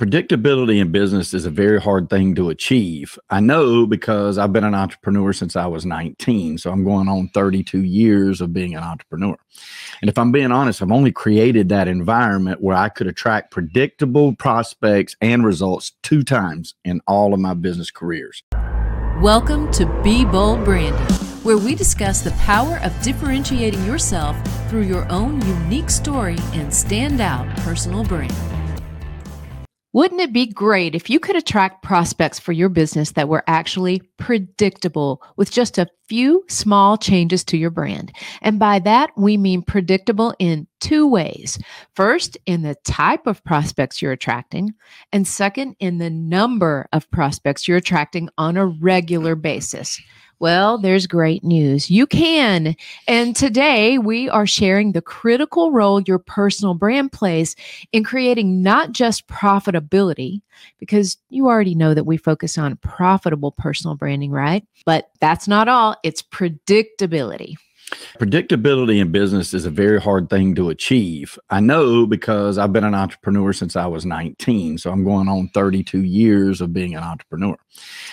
Predictability in business is a very hard thing to achieve. I know because I've been an entrepreneur since I was 19. So I'm going on 32 years of being an entrepreneur. And if I'm being honest, I've only created that environment where I could attract predictable prospects and results two times in all of my business careers. Welcome to Be Bold Branding, where we discuss the power of differentiating yourself through your own unique story and standout personal brand. Wouldn't it be great if you could attract prospects for your business that were actually predictable with just a few small changes to your brand? And by that, we mean predictable in two ways. First, in the type of prospects you're attracting, and second, in the number of prospects you're attracting on a regular basis. Well, there's great news. You can. And today we are sharing the critical role your personal brand plays in creating not just profitability, because you already know that we focus on profitable personal branding, right? But that's not all, it's predictability. Predictability in business is a very hard thing to achieve. I know because I've been an entrepreneur since I was 19. So I'm going on 32 years of being an entrepreneur.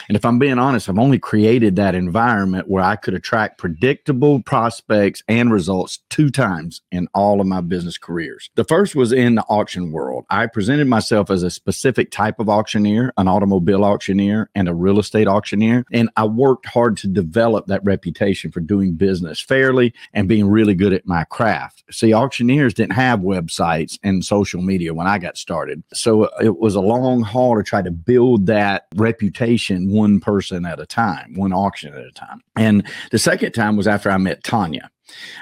And if I'm being honest, I've only created that environment where I could attract predictable prospects and results two times in all of my business careers. The first was in the auction world. I presented myself as a specific type of auctioneer, an automobile auctioneer, and a real estate auctioneer. And I worked hard to develop that reputation for doing business fairly and being really good at my craft. See, auctioneers didn't have websites and social media when I got started. So uh, it was a long haul to try to build that reputation one person at a time, one auction at a time. And the second time was after I met Tanya.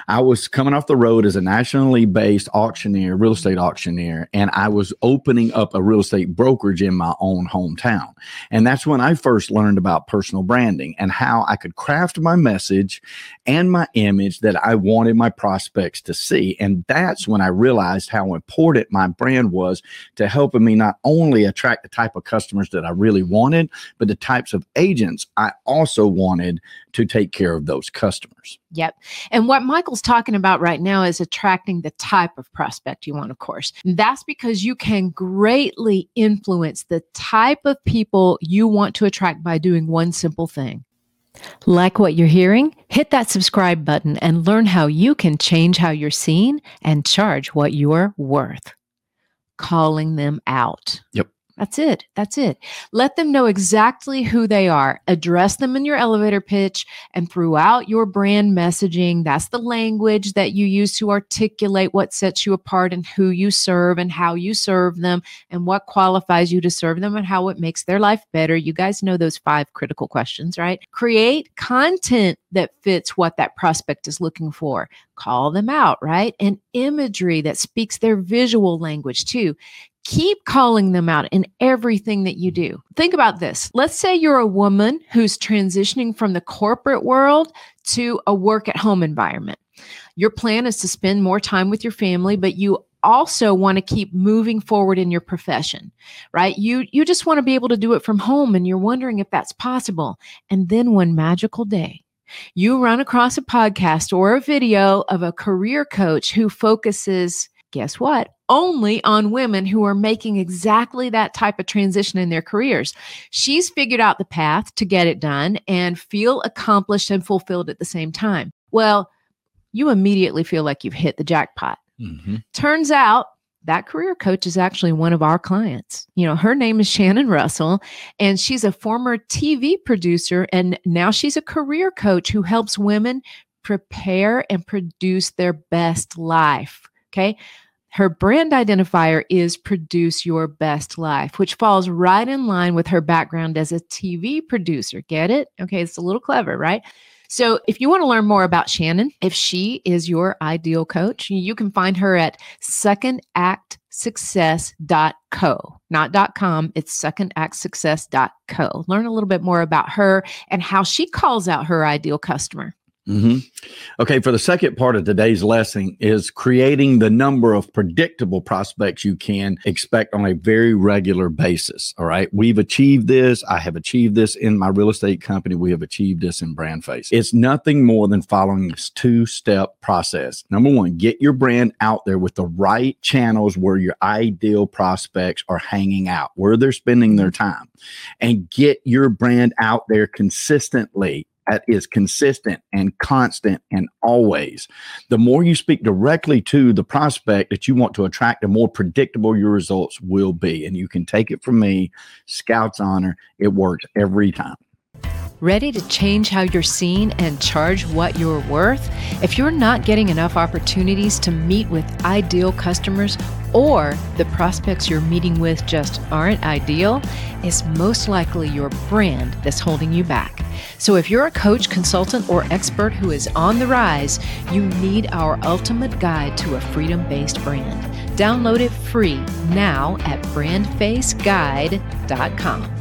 I was coming off the road as a nationally based auctioneer, real estate auctioneer, and I was opening up a real estate brokerage in my own hometown. And that's when I first learned about personal branding and how I could craft my message and my image that I wanted my prospects to see. And that's when I realized how important my brand was to helping me not only attract the type of customers that I really wanted, but the types of agents I also wanted to take care of those customers. Yep. And what Michael's talking about right now is attracting the type of prospect you want, of course. That's because you can greatly influence the type of people you want to attract by doing one simple thing. Like what you're hearing? Hit that subscribe button and learn how you can change how you're seen and charge what you're worth. Calling them out. Yep. That's it. That's it. Let them know exactly who they are. Address them in your elevator pitch and throughout your brand messaging. That's the language that you use to articulate what sets you apart and who you serve and how you serve them and what qualifies you to serve them and how it makes their life better. You guys know those five critical questions, right? Create content that fits what that prospect is looking for. Call them out, right? And imagery that speaks their visual language too keep calling them out in everything that you do. Think about this. Let's say you're a woman who's transitioning from the corporate world to a work at home environment. Your plan is to spend more time with your family, but you also want to keep moving forward in your profession right you you just want to be able to do it from home and you're wondering if that's possible and then one magical day you run across a podcast or a video of a career coach who focuses guess what only on women who are making exactly that type of transition in their careers. She's figured out the path to get it done and feel accomplished and fulfilled at the same time. Well, you immediately feel like you've hit the jackpot. Mm-hmm. Turns out that career coach is actually one of our clients. You know, her name is Shannon Russell, and she's a former TV producer, and now she's a career coach who helps women prepare and produce their best life. Okay. Her brand identifier is produce your best life, which falls right in line with her background as a TV producer. Get it? Okay, it's a little clever, right? So, if you want to learn more about Shannon, if she is your ideal coach, you can find her at secondactsuccess.co, not .com, it's secondactsuccess.co. Learn a little bit more about her and how she calls out her ideal customer. Hmm Okay, for the second part of today's lesson is creating the number of predictable prospects you can expect on a very regular basis. All right, we've achieved this. I have achieved this in my real estate company. We have achieved this in BrandFace. It's nothing more than following this two-step process. Number one, get your brand out there with the right channels where your ideal prospects are hanging out, where they're spending their time, and get your brand out there consistently that is consistent and constant and always. The more you speak directly to the prospect that you want to attract, the more predictable your results will be. And you can take it from me, Scout's Honor. It works every time. Ready to change how you're seen and charge what you're worth? If you're not getting enough opportunities to meet with ideal customers, or the prospects you're meeting with just aren't ideal, it's most likely your brand that's holding you back. So, if you're a coach, consultant, or expert who is on the rise, you need our ultimate guide to a freedom based brand. Download it free now at brandfaceguide.com.